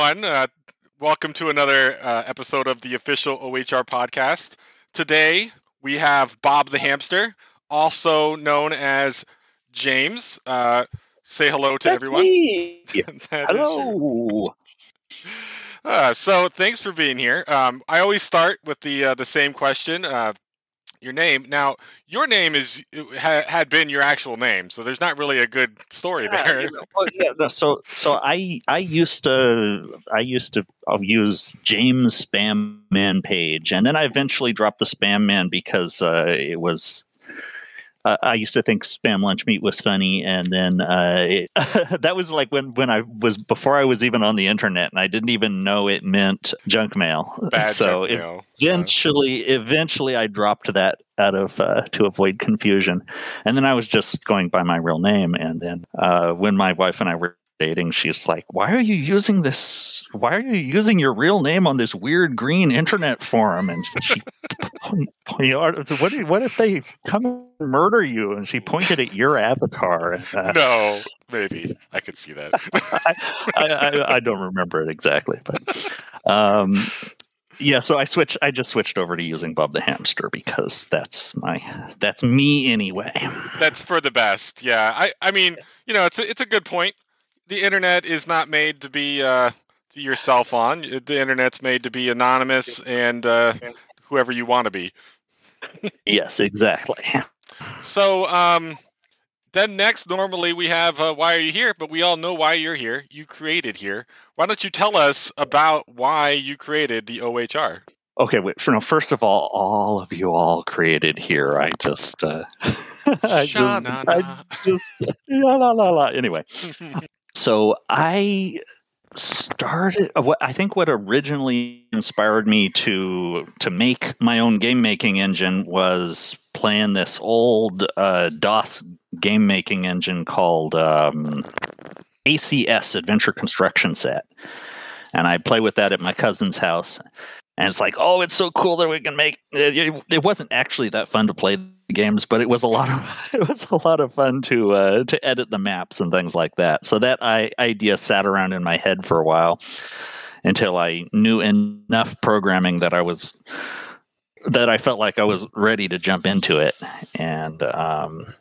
everyone. Uh, welcome to another uh, episode of the official OHR podcast. Today we have Bob the Hamster, also known as James. Uh, say hello to That's everyone. me. That is you. Hello. Uh, so thanks for being here. Um, I always start with the uh, the same question. Your name. Now, your name is ha, had been your actual name, so there's not really a good story Yeah, there. you know, well, yeah, no, so so I I used to I used to I'll use James Spam Man Paige, and then I eventually dropped the Spam Man because uh, it was. Uh, I used to think spam lunch meat was funny, and then uh, it, that was like when when I was before I was even on the internet, and I didn't even know it meant junk mail. Bad so junk mail. eventually eventually i dropped that out of uh, to avoid confusion and then i was just going by my real name and then uh, when my wife and i were dating she's like why are you using this why are you using your real name on this weird green internet forum and she you know, what, if- what if they come and murder you and she pointed at your avatar and, uh, no, maybe I could see that. I, I, I don't remember it exactly, but um, yeah. So I switched. I just switched over to using Bob the Hamster because that's my that's me anyway. That's for the best. Yeah. I I mean, you know, it's a, it's a good point. The internet is not made to be uh yourself on. The internet's made to be anonymous and uh whoever you want to be. Yes, exactly. So, um then next normally we have uh, why are you here, but we all know why you're here. You created here. Why don't you tell us about why you created the OHR? Okay. Wait. For, no, first of all, all of you all created here. I just. Uh, I just. I just. La, la, la. Anyway. So I started uh, what I think what originally inspired me to to make my own game making engine was playing this old uh, DOS game making engine called um, ACS Adventure Construction Set, and I play with that at my cousin's house. And it's like, oh, it's so cool that we can make. It, it, wasn't actually that fun to play the games, but it was a lot of it was a lot of fun to uh, to edit the maps and things like that. So that I, idea sat around in my head for a while until I knew enough programming that I was that I felt like I was ready to jump into it. And um,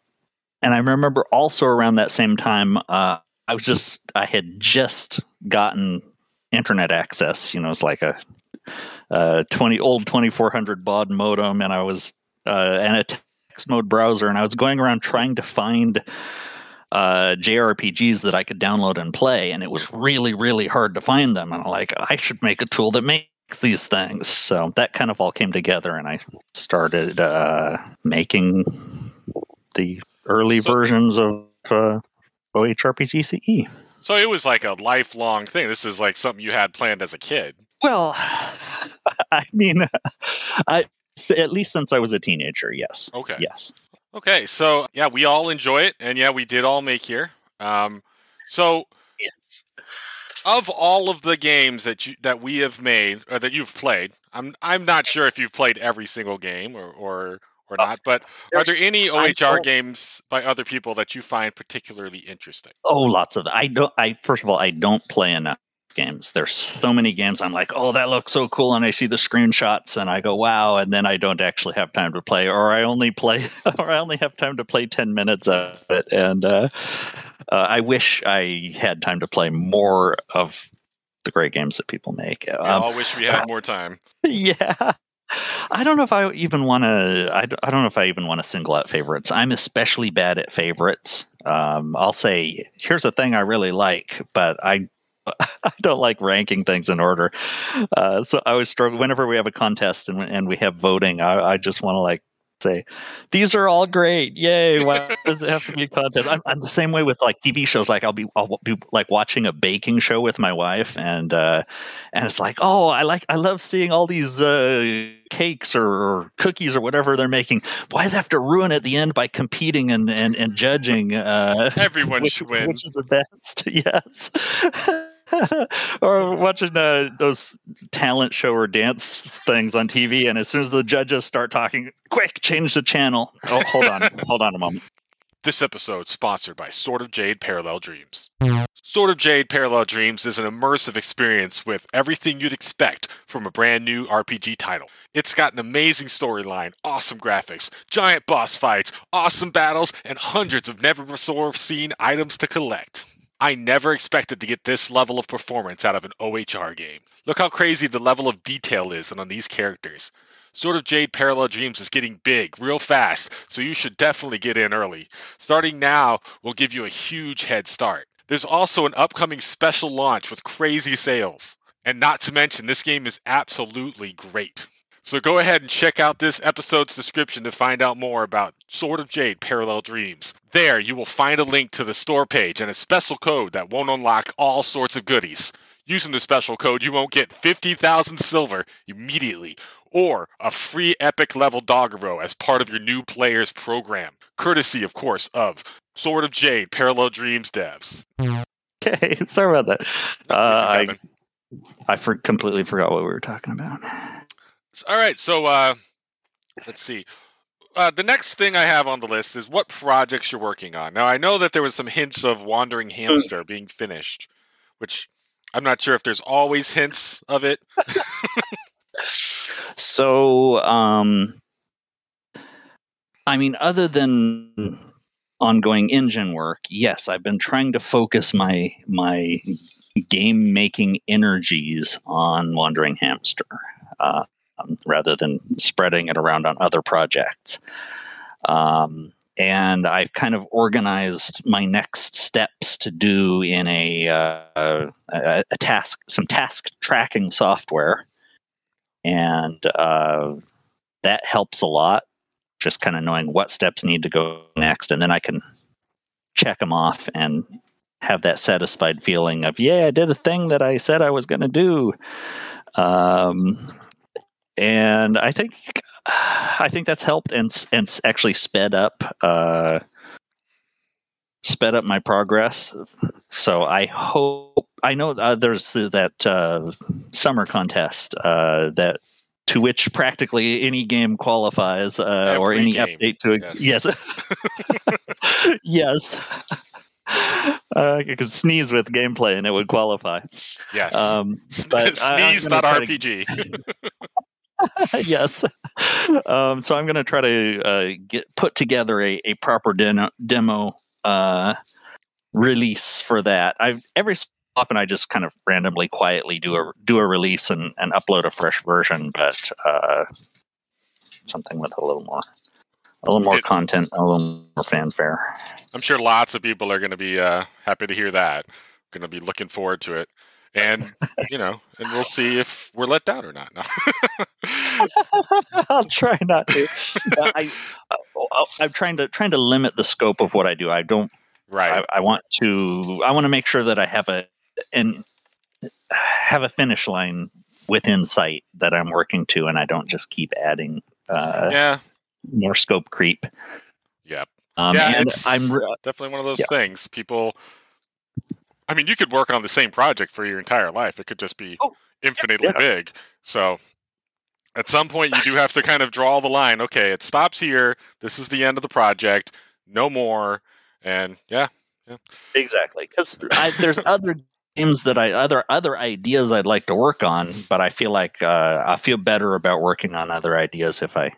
and I remember also around that same time, uh, I was just I had just gotten internet access. You know, it's like a uh, 20 old 2400 baud modem and I was uh, and a text mode browser and I was going around trying to find uh, JRPGs that I could download and play and it was really really hard to find them and I'm like I should make a tool that makes these things so that kind of all came together and I started uh, making the early So- versions of uh, OHRPG CE. so it was like a lifelong thing. This is like something you had planned as a kid. Well, I mean, I at least since I was a teenager, yes, Okay. yes. Okay, so yeah, we all enjoy it, and yeah, we did all make here. Um, so Yes. of all of the games that you that we have made or that you've played, I'm I'm not sure if you've played every single game or or, or Uh, not, but are there any OHR games by other people that you find particularly interesting? Oh, lots of. I don't. I first of all, I don't play enough games. There's so many games. I'm like, oh, that looks so cool, and I see the screenshots, and I go, wow, and then I don't actually have time to play, or I only play, or I only have time to play ten minutes of it, and uh, uh, I wish I had time to play more of the great games that people make. We Um, all wish we had more time. yeah. I don't know if I even want to. I don't know if I even want to single out favorites. I'm especially bad at favorites. Um, I'll say, here's a thing I really like, but I I don't like ranking things in order. Uh, so I always struggle whenever we have a contest and and we have voting. I, I just want to like say these are all great yay why does it have to be a contest I'm, I'm the same way with like tv shows like i'll be i'll be like watching a baking show with my wife and uh and it's like oh i like i love seeing all these uh cakes or, or cookies or whatever they're making why do they have to ruin at the end by competing and and, and judging uh Everyone which, should win. which is the best yes or watching uh, those talent show or dance things on TV, and as soon as the judges start talking, quick, change the channel. Oh, hold on, hold on a moment. This episode sponsored by Sword of Jade Parallel Dreams. Sword of Jade Parallel Dreams is an immersive experience with everything you'd expect from a brand new RPG title. It's got an amazing storyline, awesome graphics, giant boss fights, awesome battles, and hundreds of never before seen items to collect. I never expected to get this level of performance out of an OHR game. Look how crazy the level of detail is on these characters. Sword of Jade Parallel Dreams is getting big real fast, so you should definitely get in early. Starting now will give you a huge head start. There's also an upcoming special launch with crazy sales. And not to mention, this game is absolutely great. So go ahead and check out this episode's description to find out more about Sword of Jade Parallel Dreams. There, you will find a link to the store page and a special code that won't unlock all sorts of goodies. Using the special code, you won't get 50,000 silver immediately or a free epic level Doggeroo as part of your new players program, courtesy, of course, of Sword of Jade Parallel Dreams devs. Okay, sorry about that. Uh, I I for, completely forgot what we were talking about. All right, so uh, let's see. Uh, the next thing I have on the list is what projects you're working on. Now, I know that there was some hints of Wandering Hamster being finished, which I'm not sure if there's always hints of it. so, um, I mean, other than ongoing engine work, yes, I've been trying to focus my my game making energies on Wandering Hamster uh, um, rather than spreading it around on other projects. Um, and I've kind of organized my next steps to do in a, uh, a, a task, some task tracking software, and uh, that helps a lot. Just kind of knowing what steps need to go next, and then I can check them off and have that satisfied feeling of yeah, I did a thing that I said I was going to do. Um, and I think I think that's helped and and actually sped up uh, sped up my progress. So I hope I know uh, there's that uh, summer contest uh, that to which practically any game qualifies uh, or any game. update to it. Yes, yes, yes. Uh, I could sneeze with gameplay and it would qualify. Yes, um, but sneeze, not RPG. yes. Um, so I'm going to try to uh, get put together a, a proper demo, demo uh, release for that. I've every so often I just kind of randomly, quietly do a do a release and, and upload a fresh version, but uh, something with a little more a little more it, content, a little more fanfare. I'm sure lots of people are going to be uh, happy to hear that. Going to be looking forward to it and you know, and we'll see if we're let down or not. No. I'll try not to. I, am trying to trying to limit the scope of what I do. I don't. Right. I, I want to. I want to make sure that I have a and have a finish line within sight that I'm working to, and I don't just keep adding. Uh, yeah. More scope creep. Yep. Um, yeah, it's I'm definitely one of those yeah. things. People I mean, you could work on the same project for your entire life. It could just be oh, infinitely yeah. big. So at some point, you do have to kind of draw the line. Okay, it stops here. This is the end of the project. No more. And yeah, yeah. Exactly. Because there's other games that I other other ideas I'd like to work on, but I feel like uh, I feel better about working on other ideas if I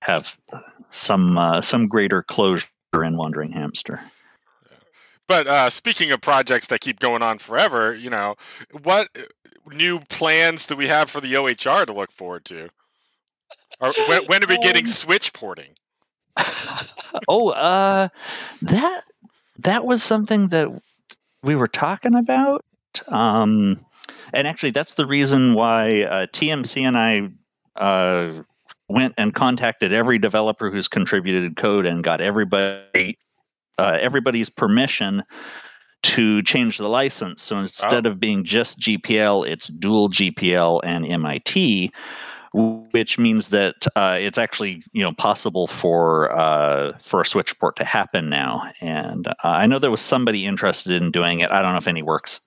have some uh, some greater closure in Wandering Hamster. But uh, speaking of projects that keep going on forever, you know, what new plans do we have for the OHR to look forward to? Or when, when are we getting um, Switch porting? oh, uh, that that was something that we were talking about. Um, and actually, that's the reason why uh, TMC and I uh, went and contacted every developer who's contributed code and got everybody uh, everybody's permission to change the license. So instead oh. of being just GPL, it's dual GPL and MIT, which means that uh, it's actually you know possible for uh, for a switch port to happen now. And uh, I know there was somebody interested in doing it. I don't know if any works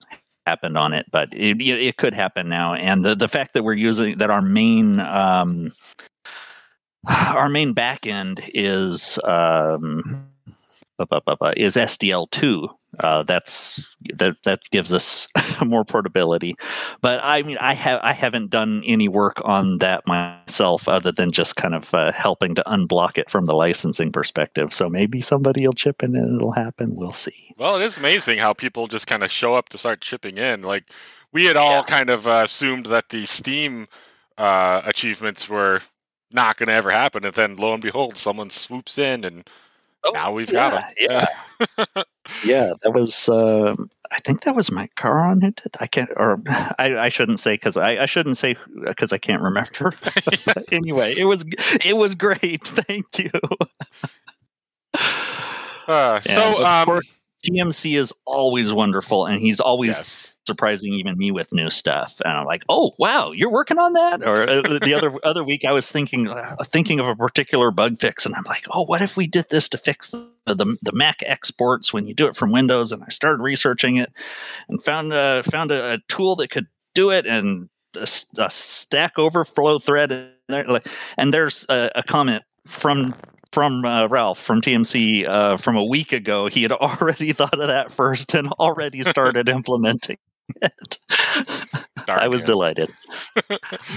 happened on it, but it, it could happen now. And the the fact that we're using that our main um, our main backend is um, is SDL2. Uh, that's that that gives us more portability. But I mean, I have I haven't done any work on that myself, other than just kind of uh, helping to unblock it from the licensing perspective. So maybe somebody will chip in and it'll happen. We'll see. Well, it is amazing how people just kind of show up to start chipping in. Like we had all yeah. kind of uh, assumed that the Steam uh, achievements were not going to ever happen, and then lo and behold, someone swoops in and Oh, now we've yeah, got them. Yeah. yeah, that was. Uh, I think that was Mike Caron who did. I can't, or I, I shouldn't say because I, I shouldn't say because I can't remember. anyway, it was it was great. Thank you. Uh, so, um, course, TMC is always wonderful, and he's always yes. surprising even me with new stuff. And I'm like, "Oh, wow, you're working on that!" Or uh, the other other week, I was thinking uh, thinking of a particular bug fix, and I'm like, "Oh, what if we did this to fix the, the, the Mac exports when you do it from Windows?" And I started researching it, and found uh, found a, a tool that could do it, and a, a Stack Overflow thread, in there, and there's a, a comment from from uh, Ralph from TMC uh, from a week ago. He had already thought of that first and already started implementing it. Darn I was him. delighted.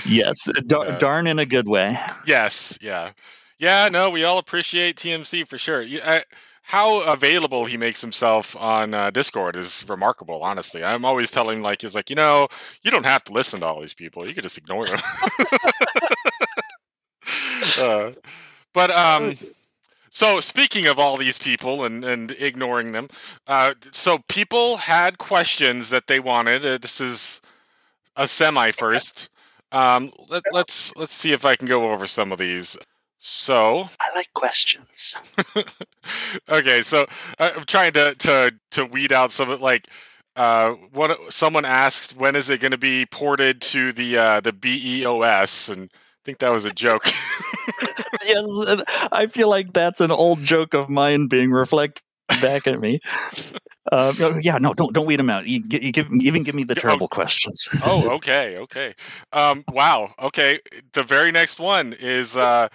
yes, dar- uh, darn in a good way. Yes, yeah, yeah. No, we all appreciate TMC for sure. I, how available he makes himself on uh, Discord is remarkable. Honestly, I'm always telling like he's like, you know, you don't have to listen to all these people. You can just ignore them. But um, so speaking of all these people and and ignoring them, uh, so people had questions that they wanted. Uh, this is a semi first. Um, let, let's let's see if I can go over some of these. So I like questions. okay, so uh, I'm trying to to to weed out some of like uh what someone asked when is it going to be ported to the uh the BEOS and I think that was a joke. yes, I feel like that's an old joke of mine being reflected back at me. Uh, yeah, no, don't don't weed them out. You, you give, even give me the terrible oh, questions. oh, okay, okay. Um, wow. Okay. The very next one is uh,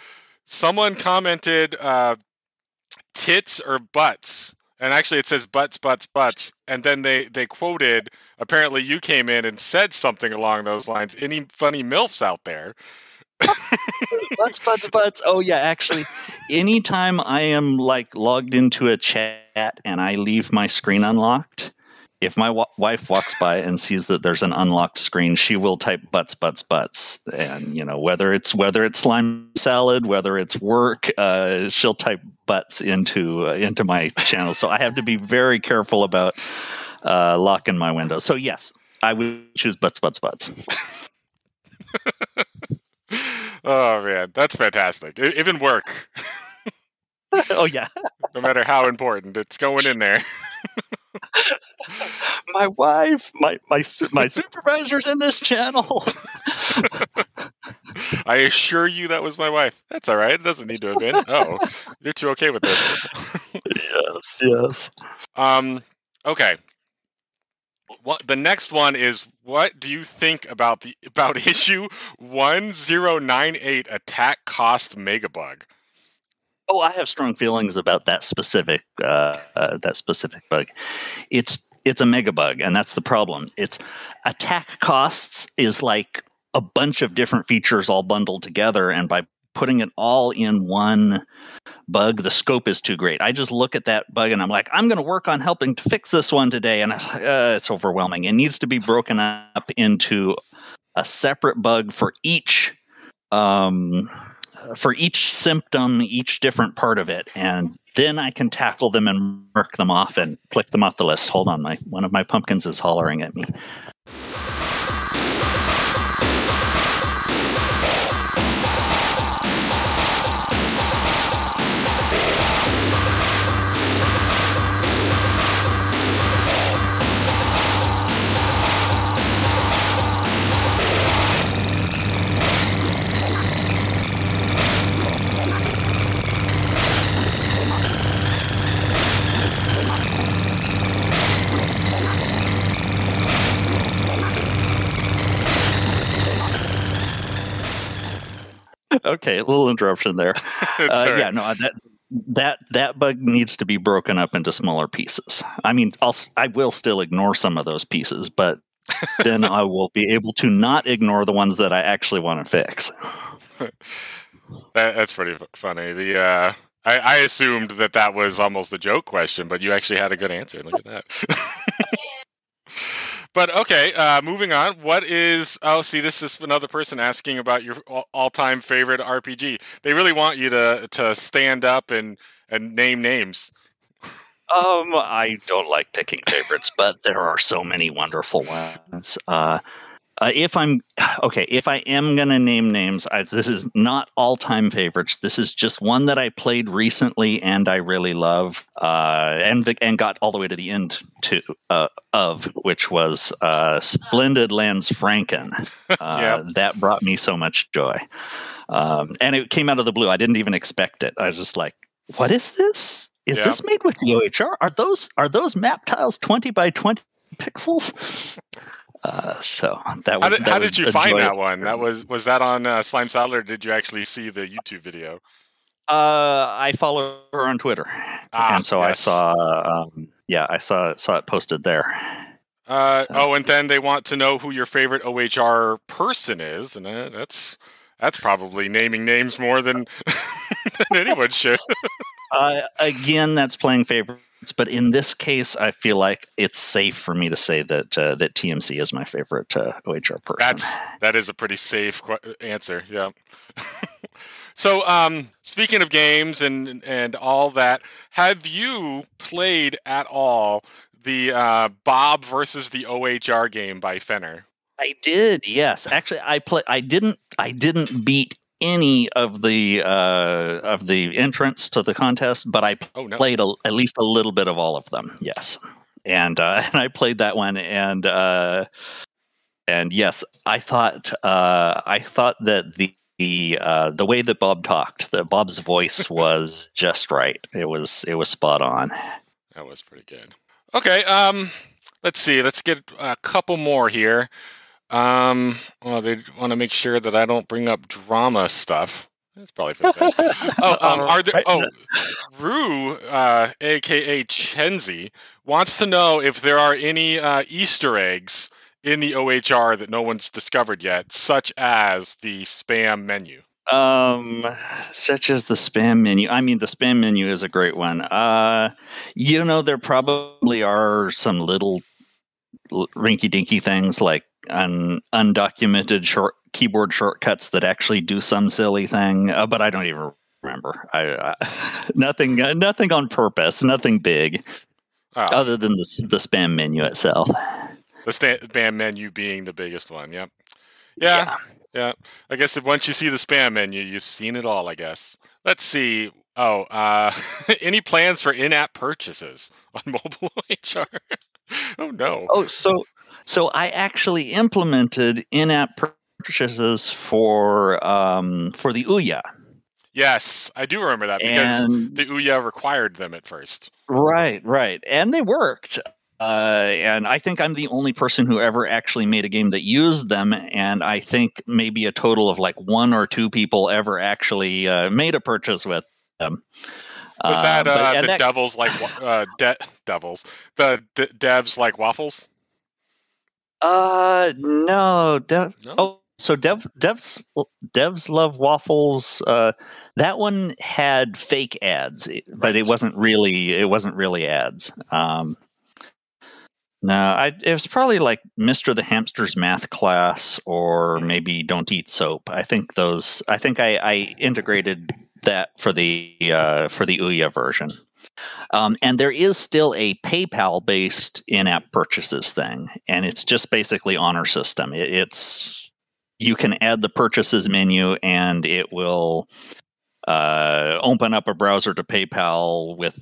someone commented uh, tits or butts, and actually it says butts, butts, butts, and then they they quoted. Apparently, you came in and said something along those lines. Any funny milfs out there? butts, butts, butts. Oh yeah, actually, anytime I am like logged into a chat and I leave my screen unlocked, if my wife walks by and sees that there's an unlocked screen, she will type butts, butts, butts, and you know whether it's whether it's slime salad, whether it's work, uh, she'll type butts into uh, into my channel. So I have to be very careful about uh, locking my window. So yes, I would choose butts, butts, butts. oh man, that's fantastic. Even work. oh yeah. no matter how important, it's going in there. my wife, my my my supervisor's in this channel. I assure you that was my wife. That's all right. It doesn't need to have been. Oh, you're too okay with this. yes, yes. Um. Okay. What the next one is? What do you think about the about issue one zero nine eight attack cost megabug? Oh, I have strong feelings about that specific uh, uh, that specific bug. It's it's a megabug, and that's the problem. It's attack costs is like a bunch of different features all bundled together, and by putting it all in one bug, the scope is too great. I just look at that bug and I'm like, I'm going to work on helping to fix this one today, and uh, it's overwhelming. It needs to be broken up into a separate bug for each. Um, for each symptom, each different part of it, and then I can tackle them and mark them off and click them off the list. Hold on, my one of my pumpkins is hollering at me. Interruption there. Uh, yeah, no, that that that bug needs to be broken up into smaller pieces. I mean, I'll I will still ignore some of those pieces, but then I will be able to not ignore the ones that I actually want to fix. that, that's pretty funny. The uh, I, I assumed that that was almost a joke question, but you actually had a good answer. Look at that. but okay, uh, moving on. What is? Oh, see, this is another person asking about your all-time favorite RPG. They really want you to to stand up and and name names. Um, I don't like picking favorites, but there are so many wonderful ones. Uh, uh, if I'm okay, if I am going to name names, I, this is not all time favorites. This is just one that I played recently and I really love, uh, and and got all the way to the end to uh, of, which was uh, Splendid Lands Franken. Uh, yep. That brought me so much joy, um, and it came out of the blue. I didn't even expect it. I was just like, "What is this? Is yep. this made with the OHR? Are those are those map tiles twenty by twenty pixels?" Uh, so that was. How did, that how did you find that one? That was was that on uh, Slime or did you actually see the YouTube video? Uh, I follow her on Twitter, ah, and so yes. I saw. Um, yeah, I saw saw it posted there. Uh, so. Oh, and then they want to know who your favorite OHR person is, and uh, that's that's probably naming names more than, than anyone should. uh, again, that's playing favorites, but in this case, I feel like it's safe for me to say that uh, that TMC is my favorite uh, OHR person. That's that is a pretty safe qu- answer. Yeah. so, um, speaking of games and and all that, have you played at all the uh, Bob versus the OHR game by Fenner? I did, yes. Actually, I play. I didn't. I didn't beat any of the uh, of the entrants to the contest, but I oh, no. played a, at least a little bit of all of them. Yes, and uh, and I played that one, and uh, and yes, I thought uh, I thought that the the uh, the way that Bob talked, that Bob's voice was just right. It was it was spot on. That was pretty good. Okay, um, let's see. Let's get a couple more here. Um, well, they want to make sure that I don't bring up drama stuff. That's probably for the best. oh, um, are there? Oh, Rue, uh, aka Chenzi, wants to know if there are any uh, Easter eggs in the OHR that no one's discovered yet, such as the spam menu. Um, such as the spam menu. I mean, the spam menu is a great one. Uh, you know, there probably are some little rinky dinky things like un, undocumented short keyboard shortcuts that actually do some silly thing, uh, but I don't even remember. I, nothing, uh, nothing on purpose, nothing big, oh. other than the the spam menu itself. The spam menu being the biggest one. Yep. Yeah. yeah. Yeah. I guess if once you see the spam menu, you've seen it all. I guess. Let's see. Oh, uh, any plans for in-app purchases on mobile HR? oh no. Oh, so so I actually implemented in-app purchases for um, for the Ouya. Yes, I do remember that because and, the Ouya required them at first. Right, right, and they worked. Uh, and I think I'm the only person who ever actually made a game that used them. And I think maybe a total of like one or two people ever actually uh, made a purchase with them. Was that uh, but, the that, devils like uh, de- devils? The de- devs like waffles? Uh, no. Dev- no? Oh, so dev devs devs love waffles. Uh, that one had fake ads, but right. it wasn't really it wasn't really ads. Um, no, I, it was probably like Mr. the Hamster's math class, or maybe Don't Eat Soap. I think those. I think I, I integrated that for the uh, for the Ouya version. Um, and there is still a PayPal based in app purchases thing, and it's just basically honor system. It, it's you can add the purchases menu, and it will uh, open up a browser to PayPal with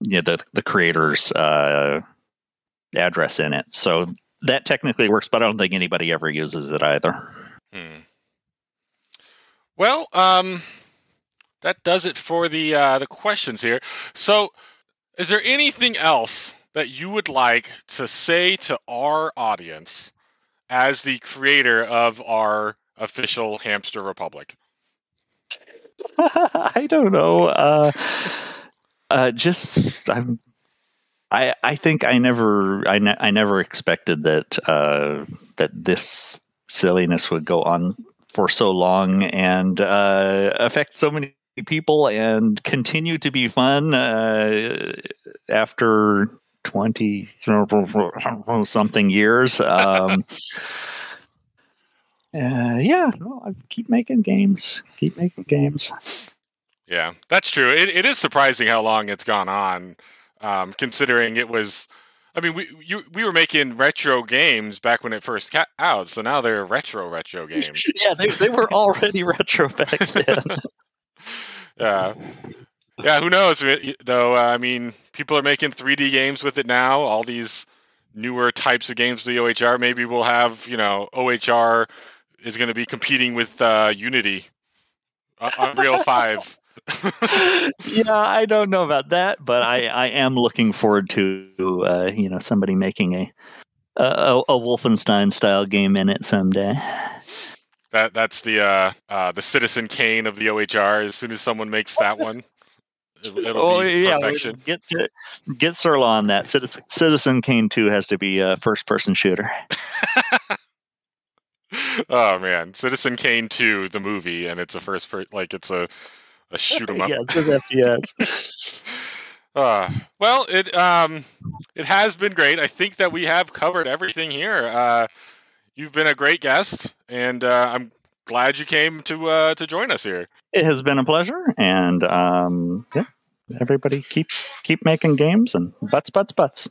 you know, the the creator's uh, address in it. So that technically works, but I don't think anybody ever uses it either. Hmm. Well, um, that does it for the uh, the questions here. So, is there anything else that you would like to say to our audience as the creator of our official Hamster Republic? I don't know. Uh, Uh, just I'm. I I think I never I, ne- I never expected that uh, that this silliness would go on for so long and uh, affect so many people and continue to be fun uh, after 20 something years. Um, uh, yeah, no, I keep making games. Keep making games. Yeah, that's true. It, it is surprising how long it's gone on, um, considering it was. I mean, we you, we were making retro games back when it first came out, so now they're retro retro games. yeah, they they were already retro back then. yeah, yeah. Who knows? Though, uh, I mean, people are making 3D games with it now. All these newer types of games with the OHR. Maybe we'll have you know OHR is going to be competing with uh, Unity, uh, Unreal Five. yeah, I don't know about that, but I, I am looking forward to uh, you know somebody making a, a a Wolfenstein style game in it someday. That that's the uh, uh, the Citizen Kane of the OHR. As soon as someone makes that one, it'll, it'll oh, be yeah, perfection. Get to, get that. Citizen, Citizen Kane Two has to be a first person shooter. oh man, Citizen Kane Two, the movie, and it's a first per- like it's a a shoot 'em up. yeah, it's FPS. uh, well, it um, it has been great. I think that we have covered everything here. Uh, you've been a great guest, and uh, I'm glad you came to uh, to join us here. It has been a pleasure, and um, yeah, everybody keep keep making games and butts butts butts.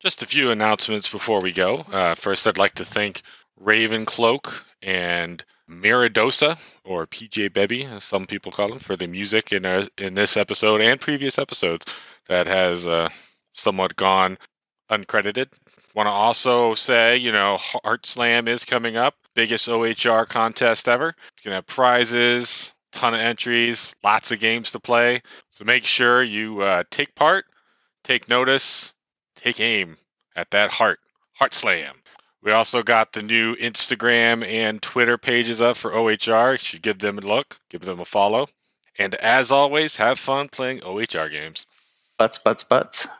Just a few announcements before we go. Uh, first, I'd like to thank Raven Cloak and Miradosa, or PJ Bebby, as some people call him, for the music in our, in this episode and previous episodes that has uh, somewhat gone uncredited. Want to also say, you know, Heart Slam is coming up, biggest OHR contest ever. It's gonna have prizes, ton of entries, lots of games to play. So make sure you uh, take part, take notice, take aim at that heart. Heart Slam. We also got the new Instagram and Twitter pages up for OHR. You should give them a look, give them a follow. And as always, have fun playing OHR games. Butts, butts, butts.